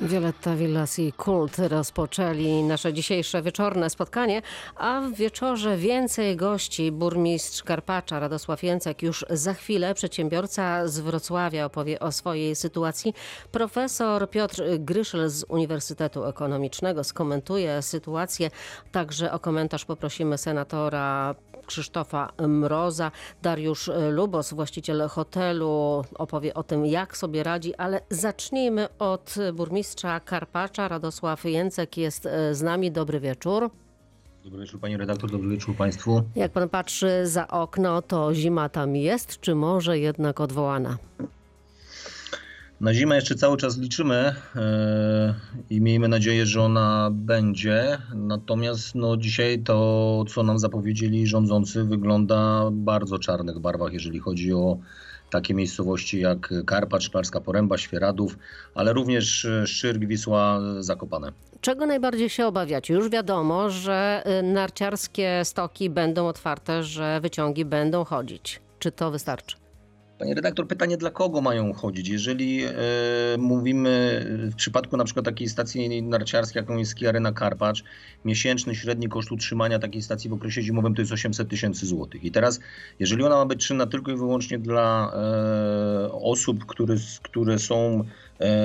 Wioletta Villas i Kult rozpoczęli nasze dzisiejsze wieczorne spotkanie, a w wieczorze więcej gości. Burmistrz Karpacza Radosław Jęcek już za chwilę, przedsiębiorca z Wrocławia opowie o swojej sytuacji. Profesor Piotr Gryszel z Uniwersytetu Ekonomicznego skomentuje sytuację. Także o komentarz poprosimy senatora Krzysztofa Mroza. Dariusz Lubos, właściciel hotelu, opowie o tym, jak sobie radzi, ale zacznijmy od burmistrza Karpacza. Radosław Jęcek jest e, z nami. Dobry wieczór. Dobry wieczór pani redaktor, dobry wieczór państwu. Jak pan patrzy za okno, to zima tam jest, czy może jednak odwołana? Na zimę jeszcze cały czas liczymy e, i miejmy nadzieję, że ona będzie. Natomiast no, dzisiaj to, co nam zapowiedzieli rządzący, wygląda bardzo czarnych barwach, jeżeli chodzi o takie miejscowości jak Karpacz, Szklarska Poręba, Świeradów, ale również e, Szczyrk, Wisła, Zakopane. Czego najbardziej się obawiacie? Już wiadomo, że y, narciarskie stoki będą otwarte, że wyciągi będą chodzić. Czy to wystarczy? Panie redaktor, pytanie dla kogo mają chodzić? Jeżeli e, mówimy w przypadku na przykład takiej stacji narciarskiej, jaką jest Ski Arena Karpacz, miesięczny średni koszt utrzymania takiej stacji w okresie zimowym to jest 800 tysięcy złotych. I teraz, jeżeli ona ma być czynna tylko i wyłącznie dla e, osób, które, które są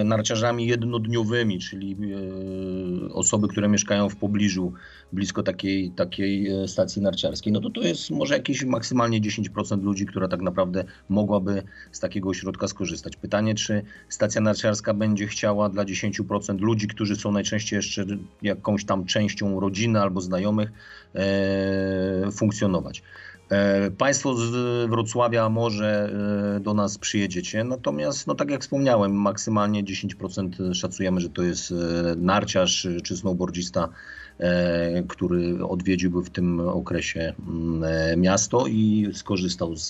narciarzami jednodniowymi, czyli e, osoby, które mieszkają w pobliżu, blisko takiej, takiej e, stacji narciarskiej, no to to jest może jakieś maksymalnie 10% ludzi, która tak naprawdę mogłaby z takiego ośrodka skorzystać. Pytanie, czy stacja narciarska będzie chciała dla 10% ludzi, którzy są najczęściej jeszcze jakąś tam częścią rodziny albo znajomych, e, funkcjonować. E, państwo z Wrocławia może e, do nas przyjedziecie, natomiast, no tak jak wspomniałem, maksymalnie 10% szacujemy, że to jest e, narciarz czy snowboardzista, który odwiedziłby w tym okresie mm, miasto i skorzystał z,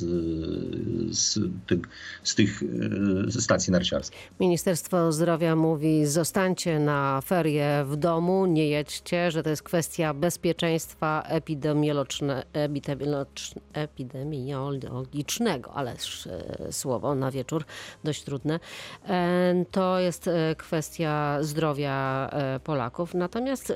z, tych, z tych stacji narciarskich. Ministerstwo Zdrowia mówi: zostańcie na ferie w domu, nie jedźcie, że to jest kwestia bezpieczeństwa epidemiologiczne, epidemiologiczne epidemiologicznego, ależ e, słowo na wieczór dość trudne. E, to jest e, kwestia zdrowia Polaków. Natomiast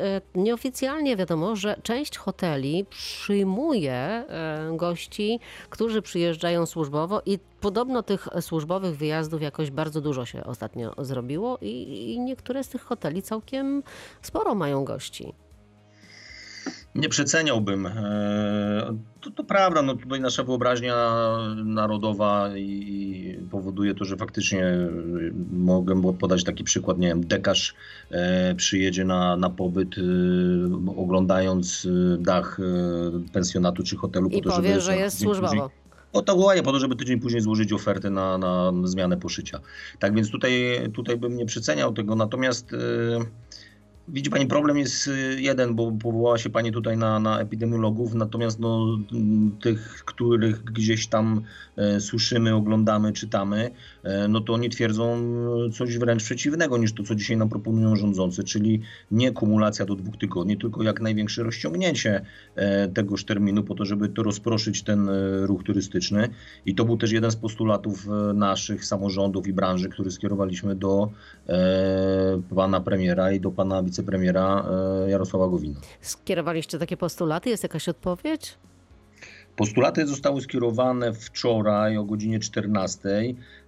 nieoficjalnie wiadomo, że część hoteli przyjmuje gości, którzy przyjeżdżają służbowo i podobno tych służbowych wyjazdów jakoś bardzo dużo się ostatnio zrobiło i, i niektóre z tych hoteli całkiem sporo mają gości. Nie przeceniałbym. E, to, to, prawda, no tutaj nasza wyobraźnia narodowa i powoduje to, że faktycznie e, mogę podać taki przykład, nie wiem, dekarz e, przyjedzie na, na pobyt oglądając dach pensjonatu czy hotelu. I po to, powie, żeby, że jest służbowo. O to wołanie po to, żeby tydzień później złożyć ofertę na, na zmianę poszycia. Tak więc tutaj, tutaj bym nie przeceniał tego, natomiast Widzi Pani, problem jest y, jeden, bo powołała się Pani tutaj na, na epidemiologów, natomiast no, tych, których gdzieś tam e, słyszymy, oglądamy, czytamy, no to oni twierdzą coś wręcz przeciwnego niż to, co dzisiaj nam proponują rządzący, czyli nie kumulacja do dwóch tygodni, tylko jak największe rozciągnięcie e, tegoż terminu po to, żeby to rozproszyć ten e, ruch turystyczny. I to był też jeden z postulatów e, naszych samorządów i branży, który skierowaliśmy do e, pana premiera i do pana wicepremiera e, Jarosława Gowina. Skierowaliście takie postulaty? Jest jakaś odpowiedź? Postulaty zostały skierowane wczoraj o godzinie 14.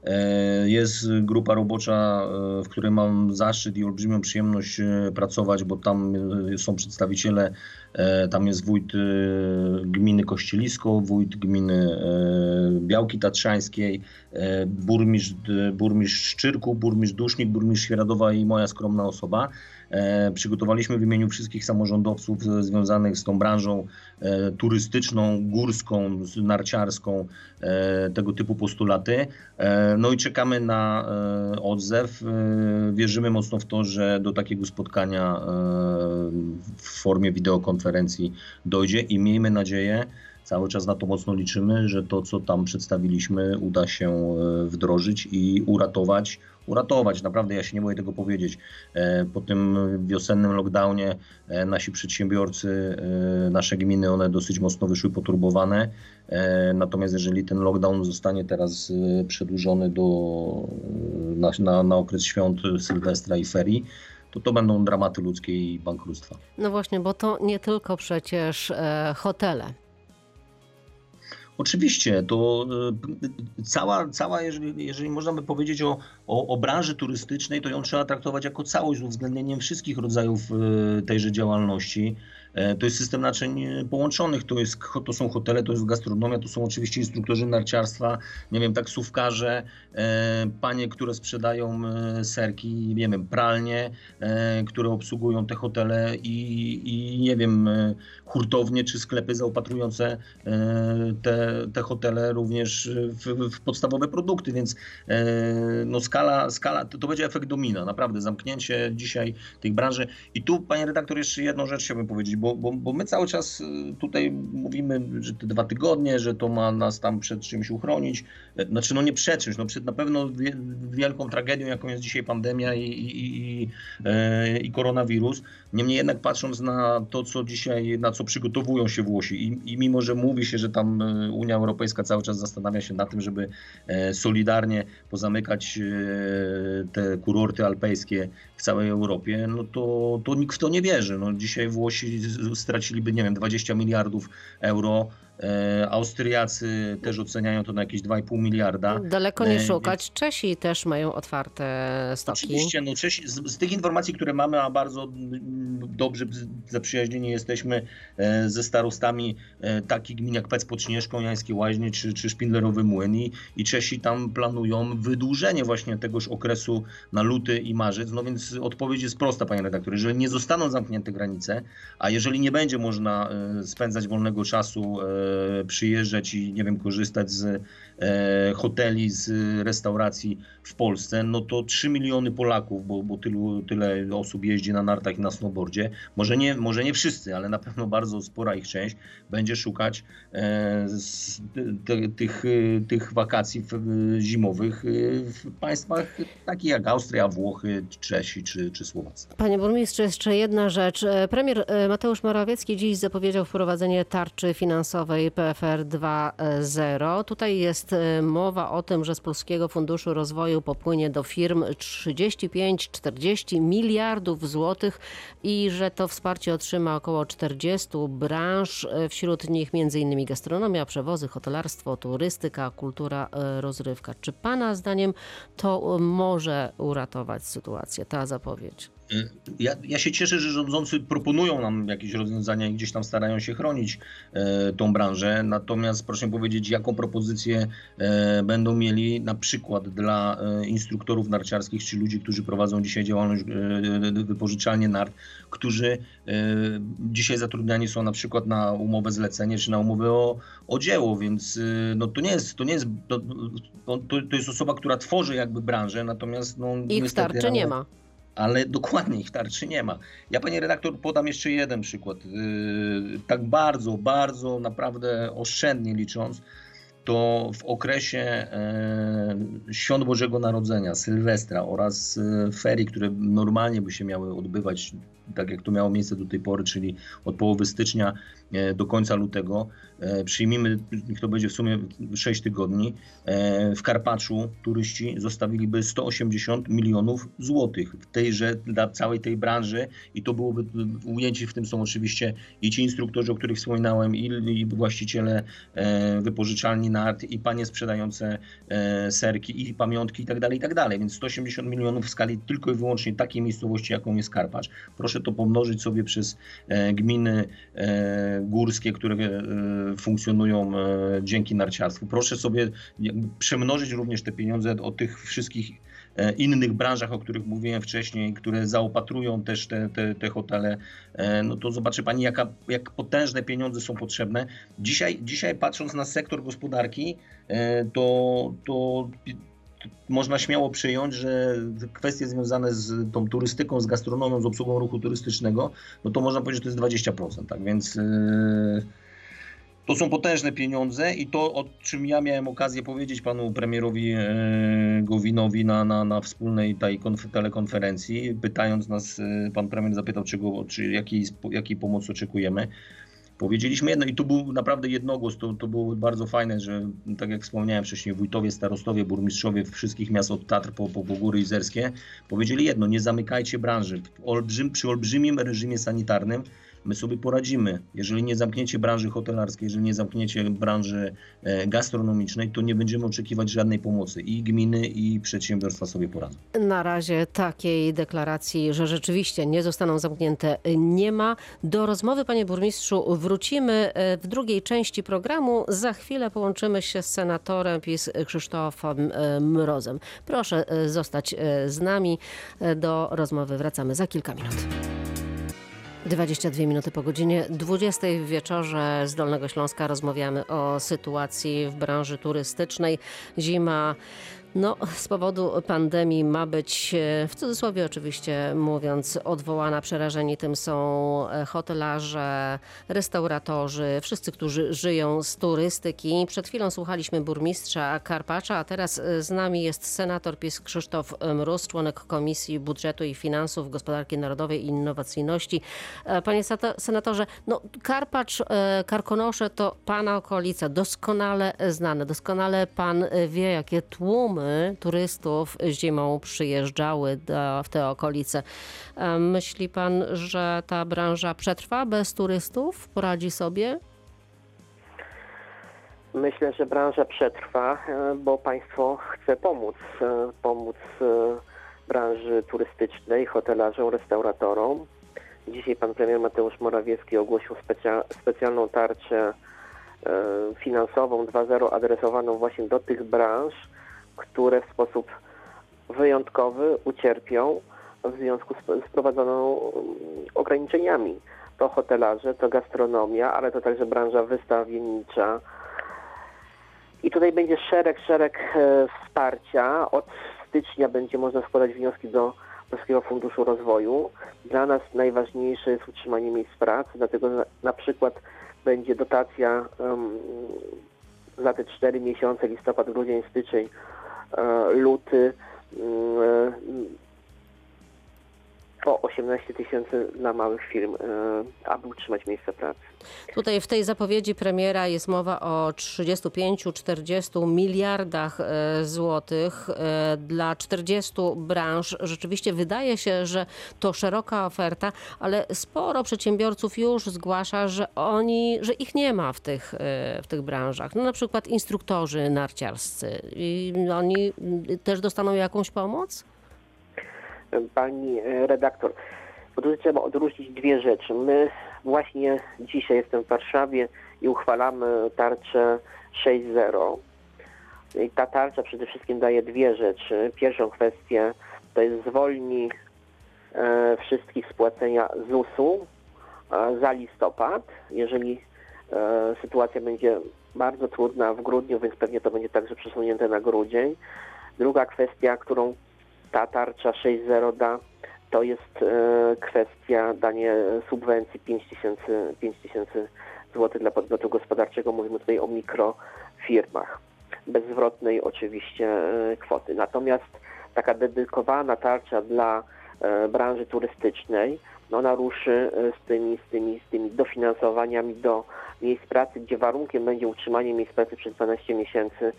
E, jest grupa robocza, e, w której mam zaszczyt i olbrzymią przyjemność pracować, bo tam są przedstawiciele, tam jest wójt gminy Kościelisko, wójt gminy Białki Tatrzańskiej, burmistrz, burmistrz Szczyrku, burmistrz Dusznik, burmistrz Świeradowa i moja skromna osoba. E, przygotowaliśmy w imieniu wszystkich samorządowców związanych z tą branżą e, turystyczną, górską, narciarską e, tego typu postulaty. No i czekamy na odzew. Wierzymy mocno w to, że do takiego spotkania w formie wideokonferencji dojdzie i miejmy nadzieję, cały czas na to mocno liczymy, że to, co tam przedstawiliśmy, uda się e, wdrożyć i uratować. Uratować, naprawdę ja się nie boję tego powiedzieć. E, po tym wiosennym lockdownie e, nasi przedsiębiorcy, nasze gminy, one dosyć mocno wyszły poturbowane. Natomiast jeżeli ten lockdown zostanie teraz przedłużony do, na, na, na okres świąt Sylwestra i ferii, to to będą dramaty ludzkie i bankructwa. No właśnie, bo to nie tylko przecież hotele. Oczywiście, to e, cała, cała jeżeli, jeżeli można by powiedzieć o, o, o, branży turystycznej, to ją trzeba traktować jako całość z uwzględnieniem wszystkich rodzajów e, tejże działalności. E, to jest system naczyń połączonych, to, jest, to są hotele, to jest gastronomia, to są oczywiście instruktorzy narciarstwa, nie wiem, taksówkarze, panie, które sprzedają serki, nie wiem, pralnie, które obsługują te hotele i, i nie wiem, hurtownie czy sklepy zaopatrujące te, te hotele również w, w podstawowe produkty, więc no, skala, skala to, to będzie efekt domina, naprawdę, zamknięcie dzisiaj tych branży. I tu, panie redaktor, jeszcze jedną rzecz chciałbym powiedzieć, bo, bo, bo my cały czas y, tutaj mówimy, że te dwa tygodnie, że to ma nas tam przed czymś uchronić. E, znaczy, no nie przed czymś, no przed na pewno wielką tragedią, jaką jest dzisiaj pandemia i, i, i, e, i koronawirus. Niemniej jednak patrząc na to, co dzisiaj, na co przygotowują się Włosi i, i mimo, że mówi się, że tam e, Unia Europejska cały czas zastanawia się na tym, żeby solidarnie pozamykać te kurorty alpejskie w całej Europie, no to, to nikt w to nie wierzy. No dzisiaj Włosi straciliby, nie wiem, 20 miliardów euro E, Austriacy też oceniają to na jakieś 2,5 miliarda. Daleko nie e, szukać. Czesi też mają otwarte stoki. Oczywiście, no Czesi, z, z tych informacji, które mamy, a bardzo dobrze zaprzyjaźnieni jesteśmy e, ze starostami takich gmin jak Pec pod Śnieżką, Jańskie Łaźnie czy, czy Szpindlerowy Młyn i, i Czesi tam planują wydłużenie właśnie tegoż okresu na luty i marzec. No więc odpowiedź jest prosta, panie redaktorze. Jeżeli nie zostaną zamknięte granice, a jeżeli nie będzie można spędzać wolnego czasu przyjeżdżać i nie wiem, korzystać z hoteli, z restauracji w Polsce, no to 3 miliony Polaków, bo, bo tylu, tyle osób jeździ na nartach i na snowboardzie, może nie, może nie wszyscy, ale na pewno bardzo spora ich część będzie szukać e, tych, tych wakacji zimowych w państwach takich jak Austria, Włochy, Czesi czy, czy Słowacja. Panie burmistrzu, jeszcze jedna rzecz. E, premier Mateusz Morawiecki dziś zapowiedział wprowadzenie tarczy finansowej PFR 2.0. Tutaj jest e, mowa o tym, że z Polskiego Funduszu Rozwoju popłynie do firm 35-40 miliardów złotych i że to wsparcie otrzyma około 40 branż, e, wśród nich m.in. gastronomia, przewozy, hotelarstwo, turystyka, kultura, e, rozrywka. Czy Pana zdaniem to może uratować sytuację, ta zapowiedź? Ja, ja, się cieszę, że rządzący proponują nam jakieś rozwiązania i gdzieś tam starają się chronić e, tą branżę. Natomiast proszę powiedzieć, jaką propozycję e, będą mieli na przykład dla e, instruktorów narciarskich, czy ludzi, którzy prowadzą dzisiaj działalność e, wypożyczalnie nart, którzy e, dzisiaj zatrudniani są na przykład na umowę zlecenie, czy na umowę o, o dzieło, więc e, no, to nie jest, to nie jest, to, to, to jest osoba, która tworzy jakby branżę, natomiast no, Ich niestety, tarczy nie ma ale dokładnie ich tarczy nie ma. Ja, panie redaktor, podam jeszcze jeden przykład. Yy, tak bardzo, bardzo naprawdę oszczędnie licząc, to w okresie e, Świąt Bożego Narodzenia, Sylwestra oraz e, ferii, które normalnie by się miały odbywać, tak jak to miało miejsce do tej pory, czyli od połowy stycznia e, do końca lutego, przyjmijmy, to będzie w sumie 6 tygodni, w Karpaczu turyści zostawiliby 180 milionów złotych w tejże, dla całej tej branży i to byłoby, ujęci w tym są oczywiście i ci instruktorzy, o których wspominałem, i, właściciele wypożyczalni nart i panie sprzedające e, serki i pamiątki itd., tak itd. Tak Więc 180 milionów w skali tylko i wyłącznie takiej miejscowości, jaką jest Karpacz. Proszę to pomnożyć sobie przez e, gminy e, górskie, które funkcjonują dzięki narciarstwu. Proszę sobie przemnożyć również te pieniądze o tych wszystkich innych branżach, o których mówiłem wcześniej, które zaopatrują też te, te, te hotele, e, no to zobaczy Pani, jaka, jak potężne pieniądze są potrzebne. Dzisiaj, dzisiaj patrząc na sektor gospodarki, e, to, to można śmiało przyjąć, że kwestie związane z tą turystyką, z gastronomią, z obsługą ruchu turystycznego, no to można powiedzieć, że to jest 20%. Tak więc To są potężne pieniądze i to, o czym ja miałem okazję powiedzieć panu premierowi e, Gowinowi na, na, na wspólnej tej konf- telekonferencji, pytając nas, e, pan premier zapytał, czego, czy jakiej, jakiej pomocy oczekujemy. Powiedzieliśmy jedno i tu był naprawdę jednogłos, to, to było bardzo fajne, że tak jak wspomniałem wcześniej, wójtowie, starostowie, burmistrzowie wszystkich miast od Tatr po, po, po Góry Izerskie powiedzieli jedno, nie zamykajcie branży. Olbrzym, przy olbrzymim reżimie sanitarnym my sobie poradzimy. Jeżeli nie zamkniecie branży hotelarskiej, jeżeli nie zamkniecie branży e, gastronomicznej, to nie będziemy oczekiwać żadnej pomocy. I gminy, i przedsiębiorstwa sobie poradzą. Na razie takiej deklaracji, że rzeczywiście nie zostaną zamknięte, nie ma. Do rozmowy, panie burmistrzu, wrócimy e, w drugiej części programu. Za chwilę połączymy się z senatorem PiS Krzysztofem e, Mrozem. Proszę zostać z nami. Do rozmowy wracamy za kilka minut. 22 minuty po godzinie 20 w wieczorze z Dolnego Śląska rozmawiamy o sytuacji w branży turystycznej. Zima no, z powodu pandemii ma być, e, w cudzysłowie oczywiście mówiąc, odwołana. Przerażeni tym są e, hotelarze, restauratorzy, wszyscy, którzy żyją z turystyki. Przed chwilą słuchaliśmy burmistrza Karpacza, a teraz e, z nami jest senator PiS Krzysztof Mróz, członek Komisji Budżetu i Finansów, Gospodarki Narodowej i Innowacyjności. Panie senatorze, no Karpacz, Karkonosze to pana okolica, doskonale znane. Doskonale pan wie, jakie tłumy turystów zimą przyjeżdżały do, w te okolice. Myśli pan, że ta branża przetrwa bez turystów? Poradzi sobie? Myślę, że branża przetrwa, e, bo państwo chce pomóc. e, Pomóc e, branży turystycznej, hotelarzom, restauratorom. Dzisiaj pan premier Mateusz Morawiecki ogłosił specja, specjalną tarczę finansową 2.0 adresowaną właśnie do tych branż, które w sposób wyjątkowy ucierpią w związku z wprowadzoną mm, ograniczeniami. To hotelarze, to gastronomia, ale to także branża wystawiennicza, i tutaj będzie szereg, szereg e, wsparcia. Od stycznia będzie można składać wnioski do Polskiego Funduszu Rozwoju. Dla nas najważniejsze jest utrzymanie miejsc pracy, dlatego na, na przykład będzie dotacja em, za te cztery miesiące, listopad, grudzień, styczeń, luty, mm, e, po 18 tysięcy dla małych firm, e, aby utrzymać miejsce pracy. Tutaj w tej zapowiedzi premiera jest mowa o 35-40 miliardach e, złotych e, dla 40 branż. Rzeczywiście wydaje się, że to szeroka oferta, ale sporo przedsiębiorców już zgłasza, że oni, że ich nie ma w tych, w tych branżach. No na przykład instruktorzy narciarscy. I oni mm, też dostaną jakąś pomoc? Pani e, redaktor, bo tu trzeba odróżnić dwie rzeczy. My właśnie dzisiaj jestem w Warszawie i uchwalamy tarczę 6.0. I ta tarcza przede wszystkim daje dwie rzeczy. Pierwszą kwestię to jest zwolni e, wszystkich z płacenia ZUS-u e, za listopad. Jeżeli e, sytuacja będzie bardzo trudna w grudniu, więc pewnie to będzie także przesunięte na grudzień. Druga kwestia, którą ta tarcza 6.0 da, to jest e, kwestia danie subwencji 5 tysięcy 5 tysięcy złotych dla podmiotu gospodarczego. Mówimy tutaj o mikrofirmach. Bezzwrotnej oczywiście e, kwoty. Natomiast taka dedykowana tarcza dla e, branży turystycznej, no ona ruszy e, z tymi, z, tymi, z tymi dofinansowaniami do miejsc pracy, gdzie warunkiem będzie utrzymanie miejsc pracy przez 12 miesięcy,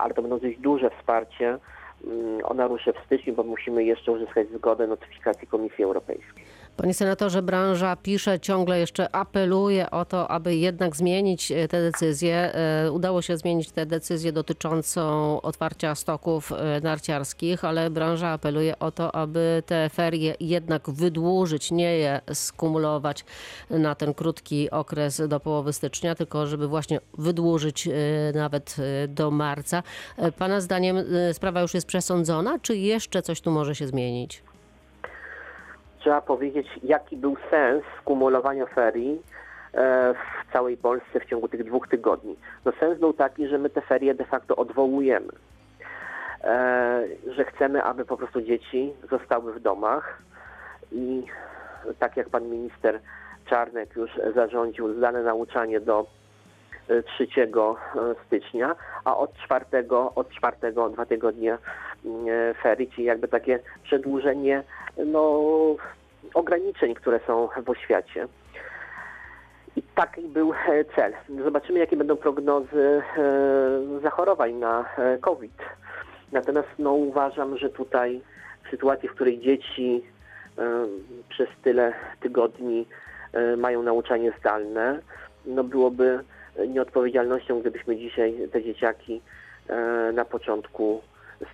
ale to będą dość duże wsparcie. Mm, Ona ruszy w styczniu, bo musimy jeszcze uzyskać zgodę notyfikacji Komisji Europejskiej. Panie senatorze, branża pisze, ciągle jeszcze apeluje o to, aby jednak zmienić e, te decyzje. E, Udało się zmienić tę decyzję dotyczącą otwarcia stoków e, narciarskich, ale branża apeluje o to, aby te ferie jednak wydłużyć, nie je skumulować na ten krótki okres do połowy stycznia, tylko żeby właśnie wydłużyć nawet do marca. Pana zdaniem sprawa już jest przesądzona, czy jeszcze coś tu może się zmienić? Trzeba powiedzieć, jaki był sens skumulowania ferii e, w całej Polsce w ciągu tych dwóch tygodni. No sens był taki, że my te ferie de facto odwołujemy. E, że chcemy, aby po prostu dzieci zostały w domach i tak jak pan minister Czarnek już zarządził zdane nauczanie do 3 stycznia, a od 4, od 4 dwa tygodnie mm, ferii, czyli jakby takie przedłużenie no, ograniczeń, które są w oświacie. I taki był e, cel. Zobaczymy, jakie będą prognozy e, zachorowań na e, COVID. Natomiast no, uważam, że tutaj w sytuacji, w której dzieci e, przez tyle tygodni e, mają nauczanie zdalne, no byłoby nieodpowiedzialnością, gdybyśmy dzisiaj te dzieciaki e, na początku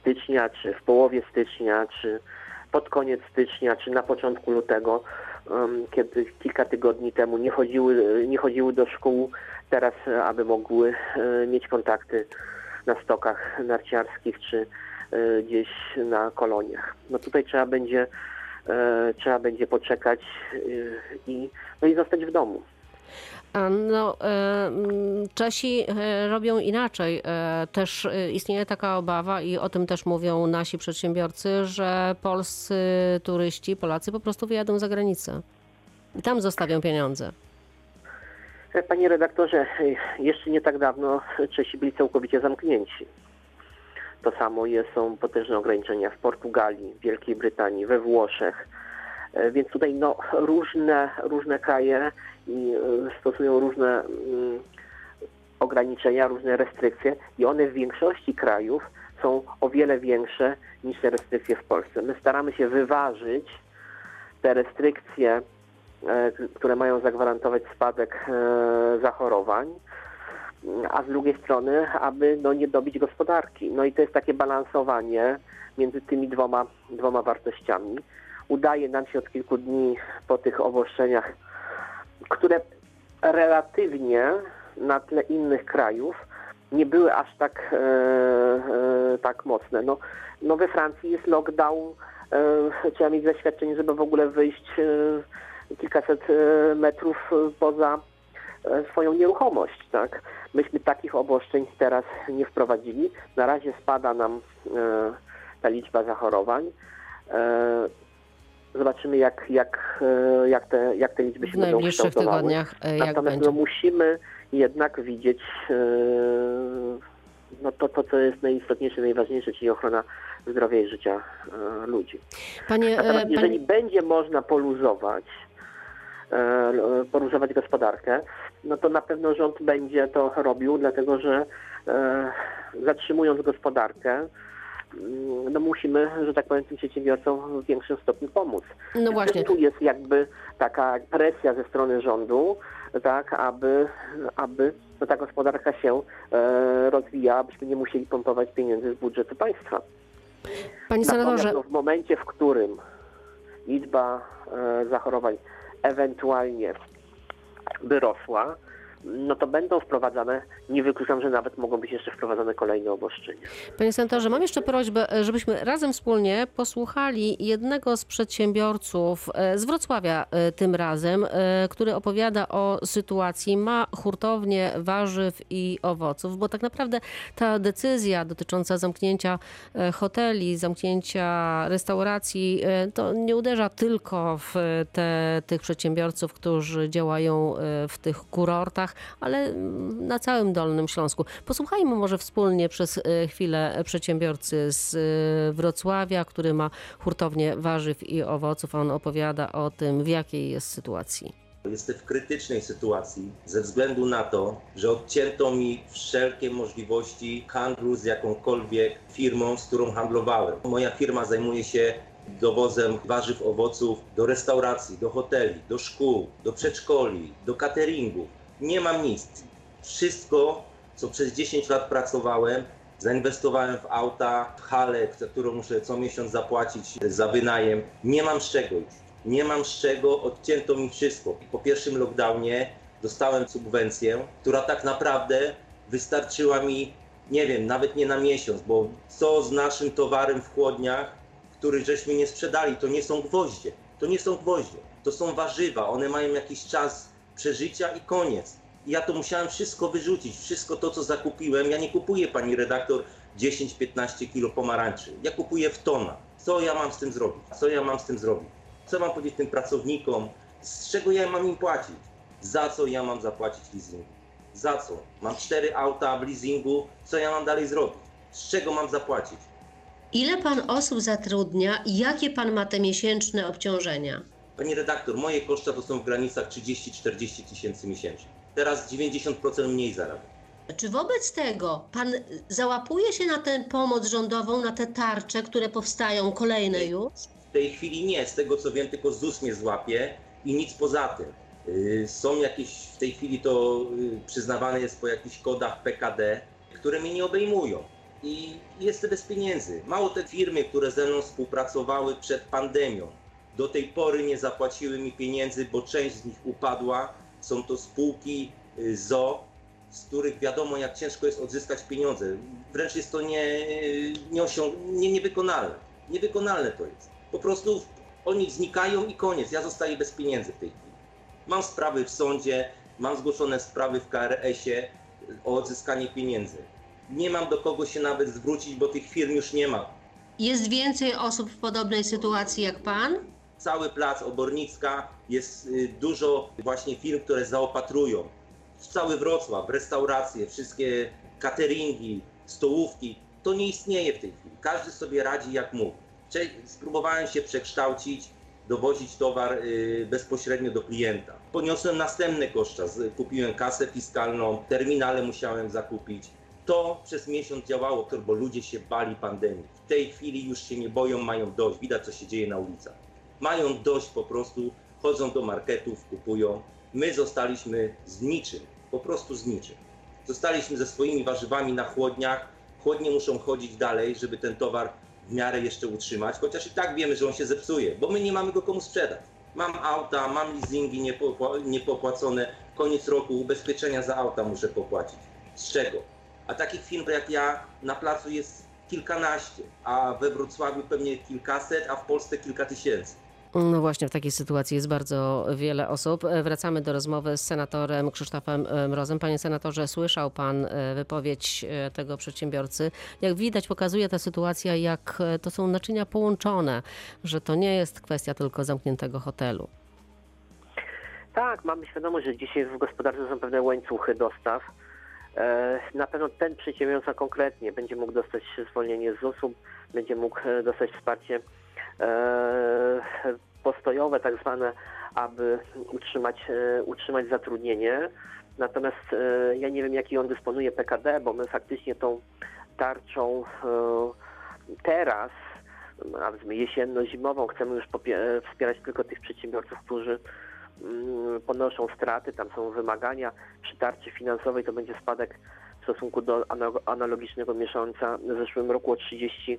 stycznia, czy w połowie stycznia, czy pod koniec stycznia, czy na początku lutego, kiedy kilka tygodni temu nie chodziły, nie chodziły do szkół, teraz aby mogły e, mieć kontakty na stokach narciarskich, czy e, gdzieś na koloniach. No tutaj trzeba będzie, trzeba będzie poczekać i, no i zostać w domu. No, e, Czesi e, robią inaczej. E, Też istnieje taka obawa i o tym też mówią nasi przedsiębiorcy, że polscy turyści, Polacy po prostu wyjadą za granicę. I tam zostawią pieniądze. Panie redaktorze, jeszcze nie tak dawno Czesi byli całkowicie zamknięci. To samo jest, są potężne ograniczenia w Portugalii, Wielkiej Brytanii, we Włoszech. E, Więc tutaj no, różne, różne kraje i, e, stosują różne mm, ograniczenia, różne restrykcje i one w większości krajów są o wiele większe niż te restrykcje w Polsce. My staramy się wyważyć te restrykcje e, które mają zagwarantować spadek zachorowań, a z drugiej strony, aby no, nie dobić gospodarki. No i to jest takie balansowanie między tymi dwoma, dwoma wartościami. Udaje nam się od kilku dni po tych obostrzeniach, które relatywnie na tle innych krajów nie były aż tak, e, e, tak mocne. No, no we Francji jest lockdown, e, trzeba mieć zaświadczenie, żeby w ogóle wyjść e, kilkaset e, metrów poza e, swoją nieruchomość, tak? Myśmy takich obostrzeń teraz nie wprowadzili. Na razie spada nam e, ta liczba zachorowań. Zobaczymy, jak, jak, e, jak, te, jak te liczby się W będą najbliższych kształtowały. tygodniach, e, Natomiast no, musimy jednak widzieć e, no, to, to, co jest najistotniejsze, najważniejsze, czyli ochrona zdrowia i życia ludzi. Panie, Natomiast jeżeli panie, będzie można poluzować, poluzować gospodarkę, no to na pewno rząd będzie to robił, dlatego że zatrzymując gospodarkę, no musimy, że tak powiem, tym przedsiębiorcom w większym stopniu pomóc. no właśnie. Tu jest jakby taka presja ze strony rządu, tak, aby, aby no, ta gospodarka się e, rozwijała, abyśmy nie musieli pompować pieniędzy z budżetu państwa. Panie senatorze, no, w momencie, w którym liczba e, zachorowań ewentualnie by rosła, no to będą wprowadzane, nie wykluczam, że nawet mogą być jeszcze wprowadzane kolejne obostrzenia. Panie senatorze, mam jeszcze prośbę, e, żebyśmy razem wspólnie posłuchali jednego z przedsiębiorców e, z Wrocławia e, tym razem, który opowiada o sytuacji, ma hurtownię warzyw i owoców, bo tak naprawdę ta decyzja dotycząca zamknięcia hoteli, zamknięcia restauracji, to nie uderza tylko w te, tych przedsiębiorców, którzy działają w tych kurortach, ale na całym Dolnym Śląsku. Posłuchajmy może wspólnie przez e, chwilę przedsiębiorcy z e, Wrocławia, który ma hurtownię warzyw i owoców. On opowiada o tym, w jakiej jest sytuacji. Jestem w krytycznej sytuacji ze względu na to, że odcięto mi wszelkie możliwości handlu z jakąkolwiek firmą, z którą handlowałem. Moja firma zajmuje się dowozem warzyw, owoców do restauracji, do hoteli, do szkół, do przedszkoli, do cateringu. Nie mam nic. Wszystko, co przez 10 lat pracowałem, zainwestowałem w auta, w halę, za którą muszę co miesiąc zapłacić za wynajem. Nie mam z czego już. Nie mam z czego, odcięto mi wszystko. Po pierwszym lockdownie dostałem subwencję, która tak naprawdę wystarczyła mi, nie wiem, nawet nie na miesiąc, bo co z naszym towarem w chłodniach, który żeśmy nie sprzedali, to nie są gwoździe. To nie są gwoździe, to są warzywa. One mają jakiś czas przeżycia i koniec. I ja to musiałem wszystko wyrzucić, wszystko to, co zakupiłem. Ja nie kupuję, pani redaktor, 10-15 kilo pomarańczy. Ja kupuję w tona. Co ja mam z tym zrobić? Co ja mam z tym zrobić? Co mam powiedzieć tym pracownikom? Z czego ja mam im płacić? Za co ja mam zapłacić leasingu? Za co? Mam cztery auta w leasingu, co ja mam dalej zrobić? Z czego mam zapłacić? Ile pan osób zatrudnia i jakie pan ma te miesięczne obciążenia? Pani redaktor, moje koszta to są w granicach 30-40 tysięcy miesięcznie. Teraz 90% mniej zarabiam. Czy wobec tego pan załapuje się na tę pomoc rządową, na te tarcze, które powstają, kolejne już? W tej chwili nie, z tego co wiem, tylko ZUS mnie złapie i nic poza tym. Yy, Są jakieś, w tej chwili to yy, przyznawane jest po jakichś kodach PKD, które mnie nie obejmują. I jestem bez pieniędzy. Mało te firmy, które ze mną współpracowały przed pandemią, do tej pory nie zapłaciły mi pieniędzy, bo część z nich upadła. Są to spółki yy, ZO, z których wiadomo, jak ciężko jest odzyskać pieniądze. Wręcz jest to nie, nie, osiąg- nie, niewykonalne. Niewykonalne to jest. Po prostu oni znikają i koniec. Ja zostaję bez pieniędzy w tej chwili. Mam sprawy w sądzie, mam zgłoszone sprawy w KRS-ie o odzyskanie pieniędzy. Nie mam do kogo się nawet zwrócić, bo tych firm już nie ma. Jest więcej osób w podobnej sytuacji jak pan? Cały plac Obornicka jest y, dużo właśnie firm, które zaopatrują. Cały Wrocław, restauracje, wszystkie cateringi, stołówki. To nie istnieje w tej chwili. Każdy sobie radzi jak mógł. Spróbowałem się przekształcić, dowozić towar y, bezpośrednio do klienta. Poniosłem następne koszta. Kupiłem kasę fiskalną, terminale musiałem zakupić. To przez miesiąc działało, bo ludzie się bali pandemii. W tej chwili już się nie boją, mają dość. Widać, co się dzieje na ulicach. Mają dość po prostu, chodzą do marketów, kupują. My zostaliśmy z niczym, po prostu z niczym. Zostaliśmy ze swoimi warzywami na chłodniach. Chłodnie muszą chodzić dalej, żeby ten towar w miarę jeszcze utrzymać, chociaż i tak wiemy, że on się zepsuje, bo my nie mamy go komu sprzedać. Mam auta, mam leasingi niepopła- niepopłacone, koniec roku ubezpieczenia za auta muszę popłacić. Z czego? A takich firm jak ja na placu jest kilkanaście, a we Wrocławiu pewnie kilkaset, a w Polsce kilka tysięcy. No właśnie, w takiej sytuacji jest bardzo wiele osób. E, Wracamy do rozmowy z senatorem Krzysztofem e, Mrozem. Panie senatorze, słyszał pan e, wypowiedź tego przedsiębiorcy. Jak widać, pokazuje ta sytuacja, jak to są naczynia połączone, że to nie jest kwestia tylko zamkniętego hotelu. Tak, mamy świadomość, że dzisiaj w gospodarce są pewne łańcuchy dostaw. Na pewno ten przedsiębiorca konkretnie będzie mógł dostać zwolnienie z ZUS-u, będzie mógł dostać wsparcie postojowe, tak zwane, aby utrzymać, e, utrzymać zatrudnienie. Natomiast e, ja nie wiem, jaki on dysponuje PKD, bo my faktycznie tą tarczą e, teraz, a jesienno-zimową, chcemy już e, wspierać tylko tych przedsiębiorców, którzy mm, ponoszą straty, tam są wymagania. Przy tarczy finansowej to będzie spadek stosunku do ana- analogicznego miesiąca w zeszłym roku o 30%,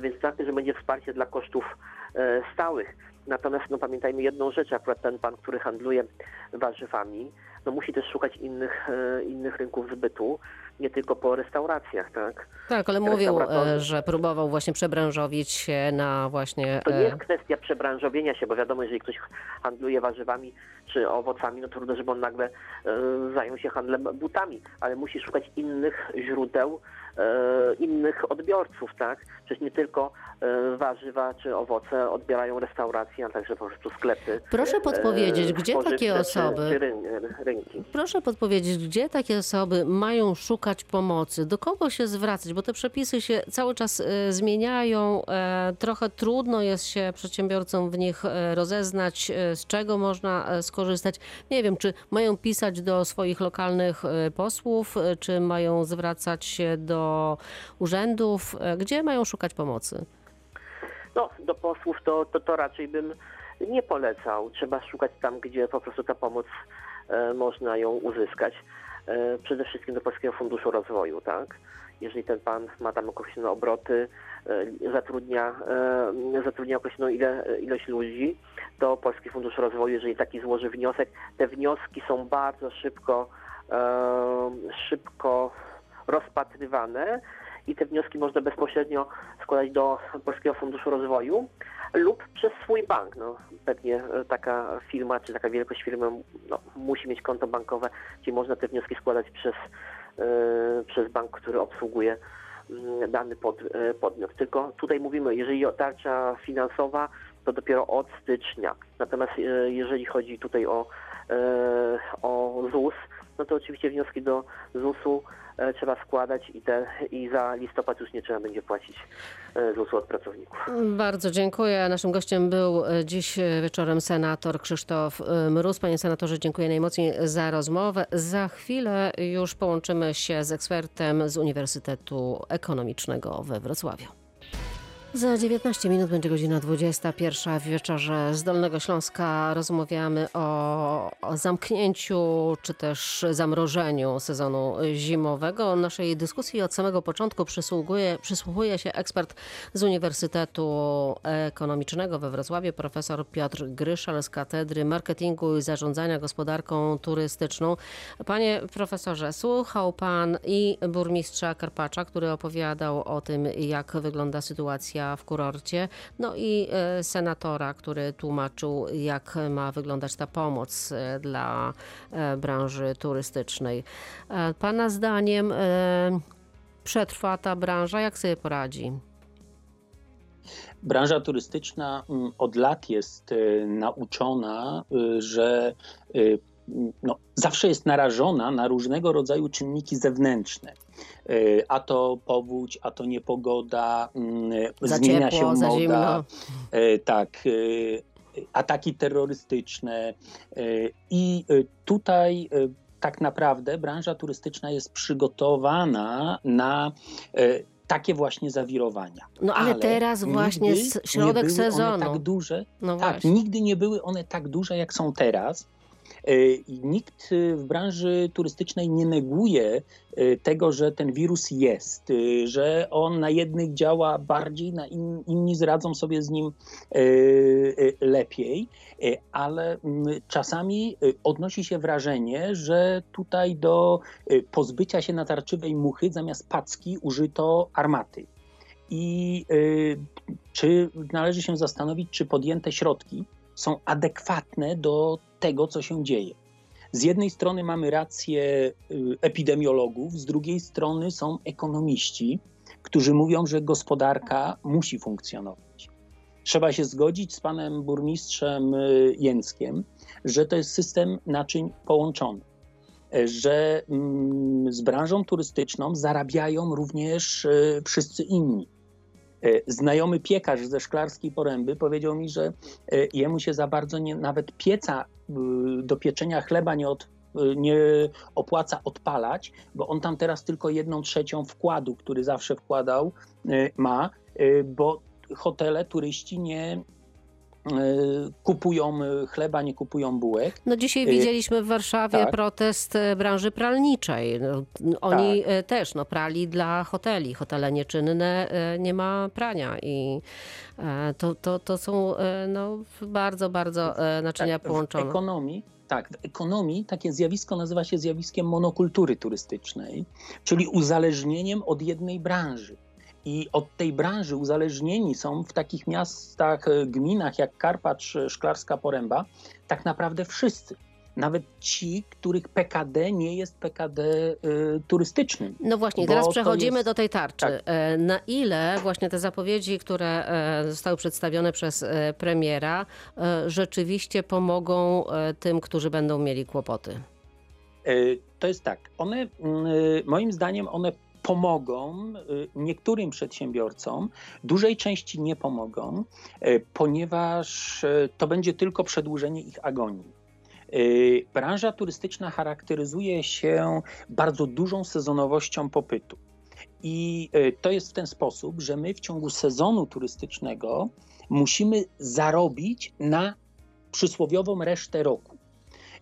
więc znaczy, że będzie wsparcie dla kosztów e, stałych. Natomiast no, pamiętajmy jedną rzecz, akurat ten pan, który handluje warzywami, no, musi też szukać innych, e, innych rynków zbytu, nie tylko po restauracjach, tak? Tak, ale mówił, e, że próbował właśnie przebranżowić się na właśnie... To nie e, jest kwestia przebranżowienia się, bo wiadomo, jeżeli ktoś handluje warzywami czy owocami, no trudno, żeby on nagle e, zajął się handlem butami, ale musi szukać innych źródeł, innych odbiorców, tak? Przecież nie tylko warzywa czy owoce odbierają restauracje, a także po prostu sklepy. Proszę podpowiedzieć, gdzie takie czy- osoby... Czy ryn, rynki. Proszę podpowiedzieć, gdzie takie osoby mają szukać pomocy, do kogo się zwracać, bo te przepisy się cały czas e, zmieniają. E, trochę trudno jest się przedsiębiorcom w nich e, rozeznać, z czego można skorzystać. Nie wiem, czy mają pisać do swoich lokalnych posłów, czy mają zwracać się do urzędów, gdzie mają szukać pomocy. No, do posłów to, to, to raczej bym nie polecał. Trzeba szukać tam, gdzie po prostu ta pomoc e, można ją uzyskać. E, przede wszystkim do Polskiego Funduszu Rozwoju, tak? Jeżeli ten pan ma tam określone obroty, e, zatrudnia, e, zatrudnia określoną ile, ilość ludzi, to Polski Fundusz Rozwoju, jeżeli taki złoży wniosek, te wnioski są bardzo szybko, szybko rozpatrywane i te wnioski można bezpośrednio składać do Polskiego Funduszu Rozwoju lub przez swój bank. No, pewnie e, taka firma czy taka wielkość firmy no, musi mieć konto bankowe, gdzie można te wnioski składać przez, e, przez bank, który obsługuje mm, dany pod, e, podmiot. Tylko tutaj mówimy, jeżeli tarcza finansowa, to dopiero od stycznia. Natomiast e, jeżeli chodzi tutaj o o ZUS, no to oczywiście wnioski do ZUS-u trzeba składać i, te, i za listopad już nie trzeba będzie płacić e, ZUS-u od pracowników. Bardzo dziękuję. Naszym gościem był e, dziś wieczorem senator Krzysztof e, Mróz. Panie senatorze, dziękuję najmocniej za rozmowę. Za chwilę już połączymy się z ekspertem z Uniwersytetu Ekonomicznego we Wrocławiu. Za 19 minut będzie godzina 21 w wieczorze z Dolnego Śląska. Rozmawiamy o, zamknięciu czy też zamrożeniu sezonu zimowego. Naszej dyskusji od samego początku przysługuje, przysłuchuje się ekspert z Uniwersytetu Ekonomicznego we Wrocławiu, profesor Piotr Gryszal z Katedry Marketingu i Zarządzania Gospodarką Turystyczną. Panie profesorze, słuchał pan i burmistrza Karpacza, który opowiadał o tym, jak wygląda sytuacja w kurorcie, no i e, senatora, który tłumaczył, jak ma wyglądać ta pomoc e, dla e, branży turystycznej. Pana zdaniem przetrwa ta branża? Jak sobie poradzi? Branża turystyczna mm, od lat jest nauczona, y, że y, no, zawsze jest narażona na różnego rodzaju czynniki zewnętrzne. Y, A to powódź, a to niepogoda, mm, Za zmienia ciepło, się moda. y, Tak, y, ataki terrorystyczne. I tutaj tak naprawdę branża turystyczna jest przygotowana na takie właśnie zawirowania. No ale, teraz właśnie środek nie były sezonu. One tak duże, No tak, nigdy nie były one tak duże, jak są teraz. I Nikt y, w branży turystycznej nie neguje y, tego, że ten wirus jest, że on na jednych działa bardziej, na in, inni zradzą sobie z nim lepiej, ale mm, czasami odnosi się wrażenie, że tutaj do pozbycia się natarczywej muchy zamiast packi użyto armaty. I czy należy się zastanowić, czy podjęte środki są adekwatne do tego, co się dzieje. Z jednej strony mamy rację y, epidemiologów, z drugiej strony są ekonomiści, którzy mówią, że gospodarka musi funkcjonować. Trzeba się zgodzić z panem burmistrzem y, Jęckiem, że to jest system naczyń połączony, że mm, z branżą turystyczną zarabiają również y, wszyscy inni. Y, Znajomy piekarz ze Szklarskiej Poręby powiedział mi, że y, jemu się za bardzo nie, nawet pieca y, do pieczenia chleba nie, od, nie opłaca odpalać, bo on tam teraz tylko jedną trzecią wkładu, który zawsze wkładał, ma, bo hotele, turyści nie kupują y, chleba, nie kupują bułek. No dzisiaj Y, widzieliśmy w Warszawie tak. protest e, branży pralniczej. No, oni e, też no, prali dla hoteli. Hotele nieczynne, e, nie ma prania i e, to, to, to są e, no, bardzo, bardzo e, naczynia Tak, połączone. ekonomii, tak, w ekonomii takie zjawisko nazywa się zjawiskiem monokultury turystycznej, czyli uzależnieniem od jednej branży. I od tej branży uzależnieni są w takich miastach, e, gminach jak Karpacz, e, Szklarska Poręba, tak naprawdę wszyscy. Nawet ci, których PKD nie jest PKD y, turystycznym. No właśnie, teraz przechodzimy jest- do tej tarczy. tak. E, Na ile właśnie te zapowiedzi, które e, zostały przedstawione przez e, premiera, e, rzeczywiście pomogą e, tym, którzy będą mieli kłopoty? E, To jest tak. One, mm, e, moim zdaniem, one pomogą e, niektórym przedsiębiorcom, dużej części nie pomogą, e, ponieważ e, to będzie tylko przedłużenie ich agonii. Branża turystyczna charakteryzuje się bardzo dużą sezonowością popytu. I to jest w ten sposób, że my w ciągu sezonu turystycznego musimy zarobić na przysłowiową resztę roku.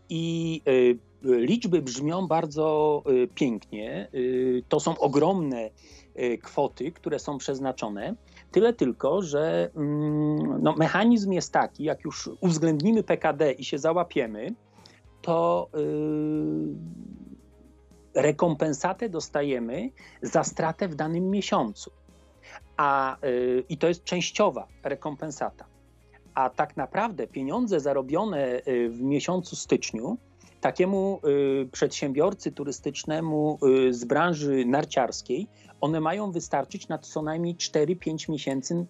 I y, liczby brzmią bardzo y, pięknie. Y, To są ogromne y, kwoty, które są przeznaczone. Tyle tylko, że mm, no, mechanizm jest taki, jak już uwzględnimy PKD i się załapiemy, to y, rekompensatę dostajemy za stratę w danym miesiącu. A, y, I to jest częściowa rekompensata. A tak naprawdę pieniądze zarobione y, w miesiącu styczniu takiemu y, przedsiębiorcy turystycznemu y, z branży narciarskiej, one mają wystarczyć na co najmniej 4-5 miesięcy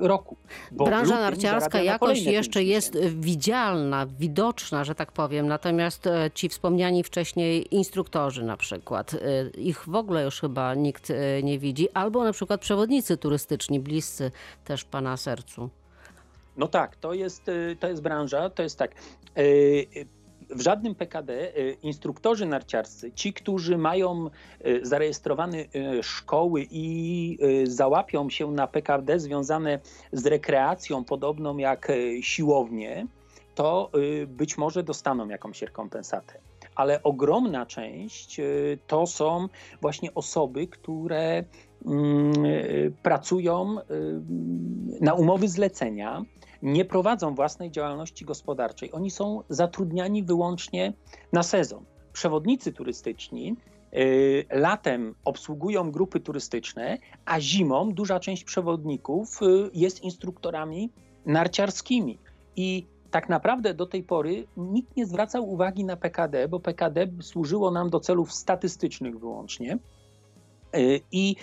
roku. Bo w Branża narciarska jakoś jeszcze jest widzialna, widoczna, że tak powiem. Natomiast e, ci wspomniani wcześniej instruktorzy na przykład, e, ich w ogóle już chyba nikt e, nie widzi. Albo na przykład przewodnicy turystyczni, bliscy też pana sercu. No tak, to jest, y, to jest branża, to jest tak. W żadnym PKD y, instruktorzy narciarscy, ci, którzy mają y, zarejestrowane y, szkoły i załapią się na PKD związane z rekreacją, podobną jak siłownie, to być może dostaną jakąś rekompensatę. Ale ogromna część to są właśnie osoby, które mm, pracują na umowy zlecenia, nie prowadzą własnej działalności gospodarczej. Oni są zatrudniani wyłącznie na sezon. Przewodnicy turystyczni y, latem obsługują grupy turystyczne, a zimą duża część przewodników y, jest instruktorami narciarskimi. I tak naprawdę do tej pory nikt nie zwracał uwagi na PKD, bo PKD służyło nam do celów statystycznych wyłącznie. Y, I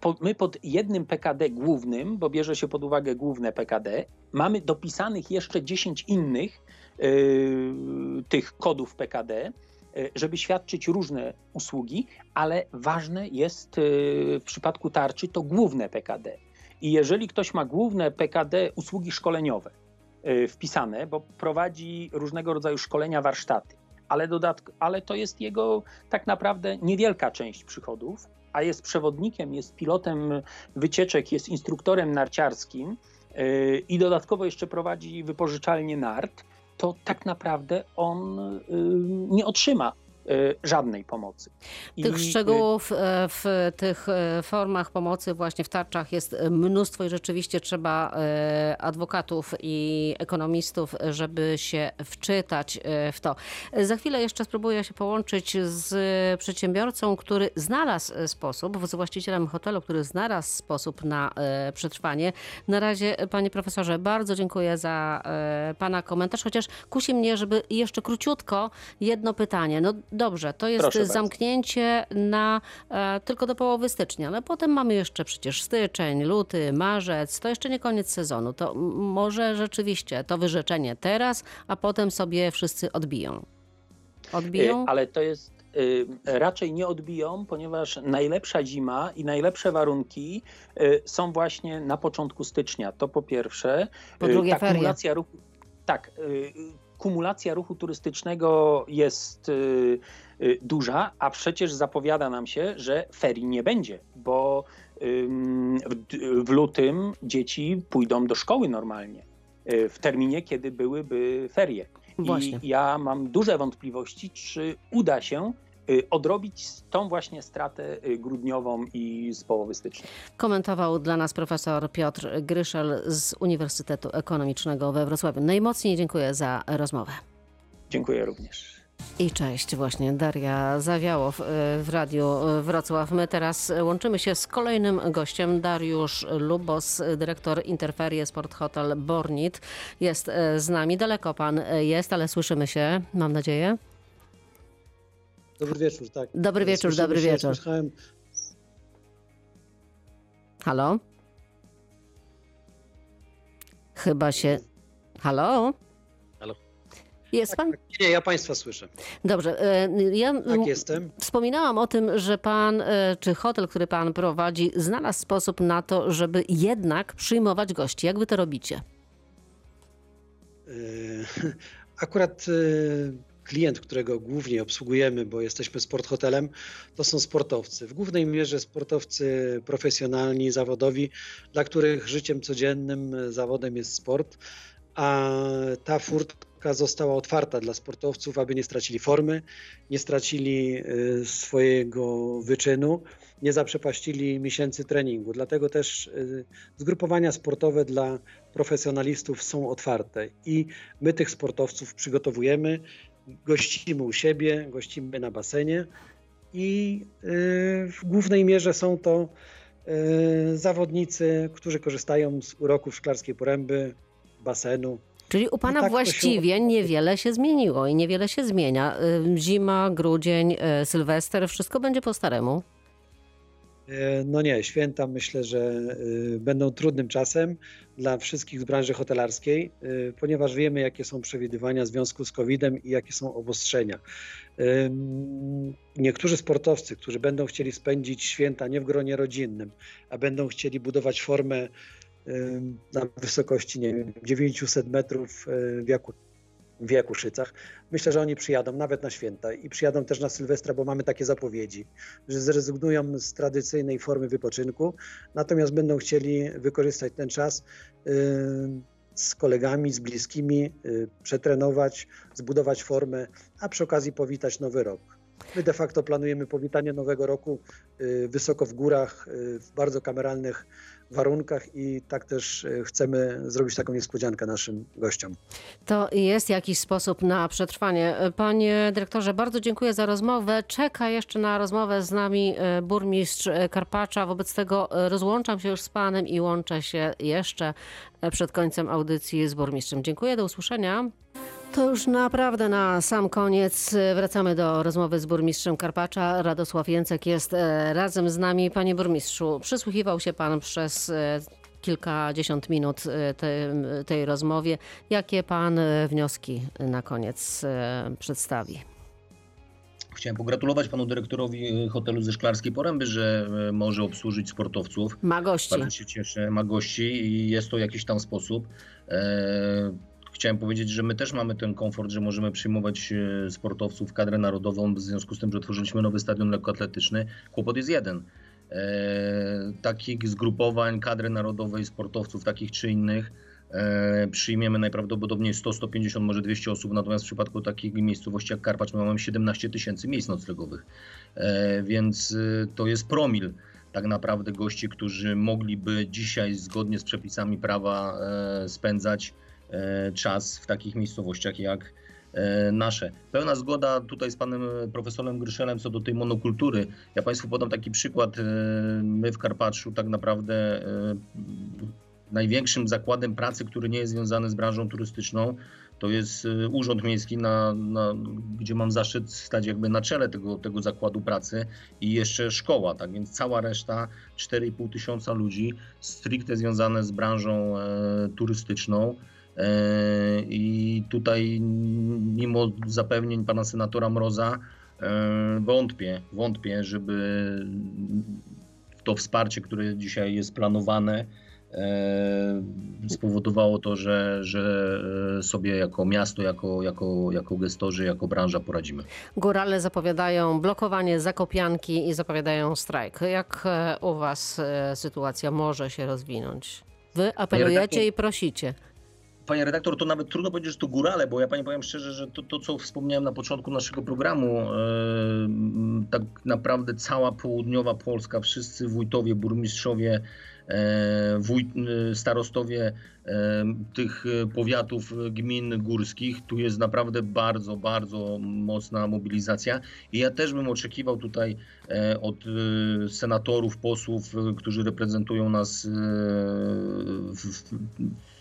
po- my pod jednym PKD głównym, bo bierze się pod uwagę główne PKD, mamy dopisanych jeszcze 10 innych y, tych kodów PKD, żeby świadczyć różne usługi, ale ważne jest w przypadku tarczy to główne PKD. I jeżeli ktoś ma główne PKD usługi szkoleniowe wpisane, bo prowadzi różnego rodzaju szkolenia, warsztaty, ale, dodatk- ale to jest jego tak naprawdę niewielka część przychodów, a jest przewodnikiem, jest pilotem wycieczek, jest instruktorem narciarskim yy, i dodatkowo jeszcze prowadzi wypożyczalnię nart, to tak naprawdę on yy, nie otrzyma żadnej pomocy. I, Tych yy, szczegółów e, w tych e, formach pomocy właśnie w tarczach jest mnóstwo i rzeczywiście trzeba e, adwokatów i ekonomistów, żeby się wczytać w to. Za chwilę jeszcze spróbuję się połączyć z przedsiębiorcą, który znalazł sposób, z właścicielem hotelu, który znalazł sposób na przetrwanie. Na razie, panie profesorze, bardzo dziękuję za pana komentarz, chociaż kusi mnie, żeby jeszcze króciutko jedno pytanie. No dobrze, to jest Proszę bardzo. zamknięcie na e, tylko do połowy stycznia, ale potem mamy jeszcze przecież styczeń, luty, marzec, to jeszcze nie koniec sezonu. To może rzeczywiście to wyrzeczenie teraz, a potem sobie wszyscy odbiją. Odbiją? Y, Ale to jest y, raczej nie odbiją, ponieważ najlepsza zima i najlepsze warunki y, są właśnie na początku stycznia. To po pierwsze. Po drugie ta ferie. kumulacja ruchu, tak, kumulacja ruchu turystycznego jest y, y, duża, a przecież zapowiada nam się, że ferii nie będzie, bo w, lutym dzieci pójdą do szkoły normalnie. y, W terminie, kiedy byłyby ferie. Właśnie. I ja mam duże wątpliwości, czy uda się odrobić tą właśnie stratę y, grudniową i z połowy stycznia. Komentował dla nas profesor Piotr Gryszel z Uniwersytetu Ekonomicznego we Wrocławiu. Najmocniej dziękuję za rozmowę. Dziękuję również. I cześć, właśnie Daria Zawiałow y, w Radiu Wrocław. My teraz łączymy się z kolejnym gościem, Dariusz Lubos, dyrektor Interferie Sport Hotel Bornit. Jest y, z nami, daleko pan y, jest, ale słyszymy się, mam nadzieję. Dobry wieczór, tak. Dobry wieczór, Słyszymy dobry się, wieczór. Słyszałem, Halo? Chyba się... Halo? Halo. Jest pan? nie, ja Państwa słyszę. Dobrze. y, Ja Tak, jestem. Wspominałam o tym, że pan, e, czy hotel, który pan prowadzi, znalazł sposób na to, żeby jednak przyjmować gości. Jak wy to robicie? Y, Akurat klient, którego głównie obsługujemy, bo jesteśmy sport hotelem, to są sportowcy. W głównej mierze sportowcy profesjonalni, zawodowi, dla których życiem codziennym zawodem jest sport, a ta furtka została otwarta dla sportowców, aby nie stracili formy, nie stracili y, swojego wyczynu, nie zaprzepaścili miesięcy treningu. Dlatego też y, zgrupowania sportowe dla profesjonalistów są otwarte i my tych sportowców przygotowujemy, gościmy u siebie, gościmy na basenie i y, w głównej mierze są to y, zawodnicy, którzy korzystają z uroków Szklarskiej Poręby, basenu. Czyli u pana tak to się- właściwie niewiele się zmieniło i niewiele się zmienia. Y, Zima, grudzień, sylwester, wszystko będzie po staremu. E, No nie, święta myślę, że y, będą trudnym czasem dla wszystkich z branży hotelarskiej, y, ponieważ wiemy, jakie są przewidywania w związku z COVID-em i jakie są obostrzenia. Niektórzy sportowcy, którzy będą chcieli spędzić święta nie w gronie rodzinnym, a będą chcieli budować formę na wysokości nie wiem, 900 metrów w Jaku, w Jakuszycach, myślę, że oni przyjadą nawet na święta i przyjadą też na Sylwestra, bo mamy takie zapowiedzi, że zrezygnują z tradycyjnej formy wypoczynku, natomiast będą chcieli wykorzystać ten czas y, z kolegami, z bliskimi, y, przetrenować, zbudować formę, a przy okazji powitać nowy rok. My de facto planujemy powitanie nowego roku y, wysoko w górach, w bardzo kameralnych warunkach i tak też y, chcemy zrobić taką niespodziankę naszym gościom. To jest jakiś sposób na przetrwanie. Panie dyrektorze, bardzo dziękuję za rozmowę. Czeka jeszcze na rozmowę z nami e, burmistrz e, Karpacza. Wobec tego e, rozłączam się już z panem i łączę się jeszcze e, przed końcem audycji z burmistrzem. Dziękuję, do usłyszenia. To już naprawdę na sam koniec wracamy do rozmowy z burmistrzem Karpacza. Radosław Jęcek jest e, razem z nami. Panie burmistrzu, przysłuchiwał się pan przez e, kilkadziesiąt minut e, te, tej rozmowie. Jakie pan wnioski na koniec przedstawi? Chciałem pogratulować panu dyrektorowi hotelu ze Szklarskiej Poręby, że może obsłużyć sportowców. Ma gości. Bardzo się cieszę, ma gości i jest to jakiś tam sposób. Chciałem powiedzieć, że my też mamy ten komfort, że możemy przyjmować e, sportowców, kadrę narodową, w związku z tym, że otworzyliśmy nowy stadion lekkoatletyczny. Kłopot jest jeden. E, takich zgrupowań, kadry narodowej, sportowców takich czy innych e, przyjmiemy najprawdopodobniej 100, 150, może 200 osób, natomiast w przypadku takich miejscowości jak Karpacz my mamy 17 tysięcy miejsc noclegowych, e, więc e, to jest promil tak naprawdę gości, którzy mogliby dzisiaj zgodnie z przepisami prawa e, spędzać czas w takich miejscowościach jak e, nasze. Pełna zgoda tutaj z panem profesorem Gryszelem co do tej monokultury. Ja państwu podam taki przykład. E, My w Karpaczu tak naprawdę e, największym zakładem pracy, który nie jest związany z branżą turystyczną, to jest e, Urząd Miejski, na, na, gdzie mam zaszczyt stać jakby na czele tego, tego zakładu pracy i jeszcze szkoła, tak więc cała reszta, 4,5 tysiąca ludzi stricte związane z branżą e, turystyczną. E, I tutaj mimo zapewnień pana senatora Mroza e, wątpię, wątpię, żeby to wsparcie, które dzisiaj jest planowane, e, spowodowało to, że, że sobie jako miasto, jako, jako, jako gestorzy, jako branża poradzimy. Górale zapowiadają blokowanie zakopianki i zapowiadają strajk. Jak u was sytuacja może się rozwinąć? Wy apelujecie redaktor- i prosicie. Panie redaktor, to nawet trudno powiedzieć, że to górale, bo ja pani powiem szczerze, że to, to co wspomniałem na początku naszego programu, e, tak naprawdę cała południowa Polska, wszyscy wójtowie, burmistrzowie, e, e, starostowie tych powiatów, gmin górskich, tu jest naprawdę bardzo, bardzo mocna mobilizacja. I ja też bym oczekiwał tutaj od senatorów, posłów, którzy reprezentują nas w,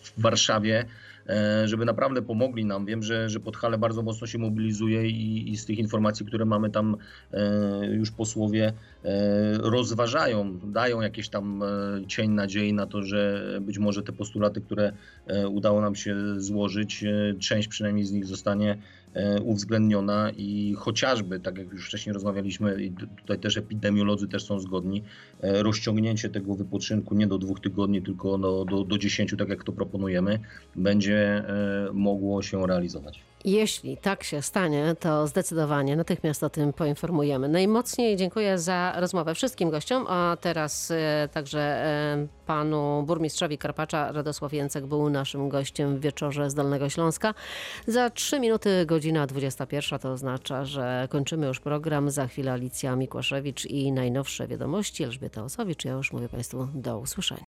w, Warszawie, e, żeby naprawdę pomogli nam. Wiem, że, że Podhale bardzo mocno się mobilizuje i, i z tych informacji, które mamy tam e, już posłowie e, rozważają, dają jakieś tam cień nadziei na to, że być może te postulaty, które udało nam się złożyć, część przynajmniej z nich zostanie uwzględniona i chociażby, tak jak już wcześniej rozmawialiśmy, i tutaj też epidemiolodzy też są zgodni, rozciągnięcie tego wypoczynku nie do dwóch tygodni, tylko do, do, do 10, tak jak to proponujemy, będzie e, mogło się realizować. Jeśli tak się stanie, to zdecydowanie natychmiast o tym poinformujemy. Najmocniej dziękuję za rozmowę wszystkim gościom, a teraz e, także e, panu burmistrzowi Karpacza Radosław Jęcek był naszym gościem w wieczorze z Dolnego Śląska. Za trzy minuty godzina 21 to oznacza, że kończymy już program. Za chwilę Alicja Mikłaszewicz i najnowsze wiadomości. Elżbieta Osowicz. Ja już mówię państwu do usłyszenia.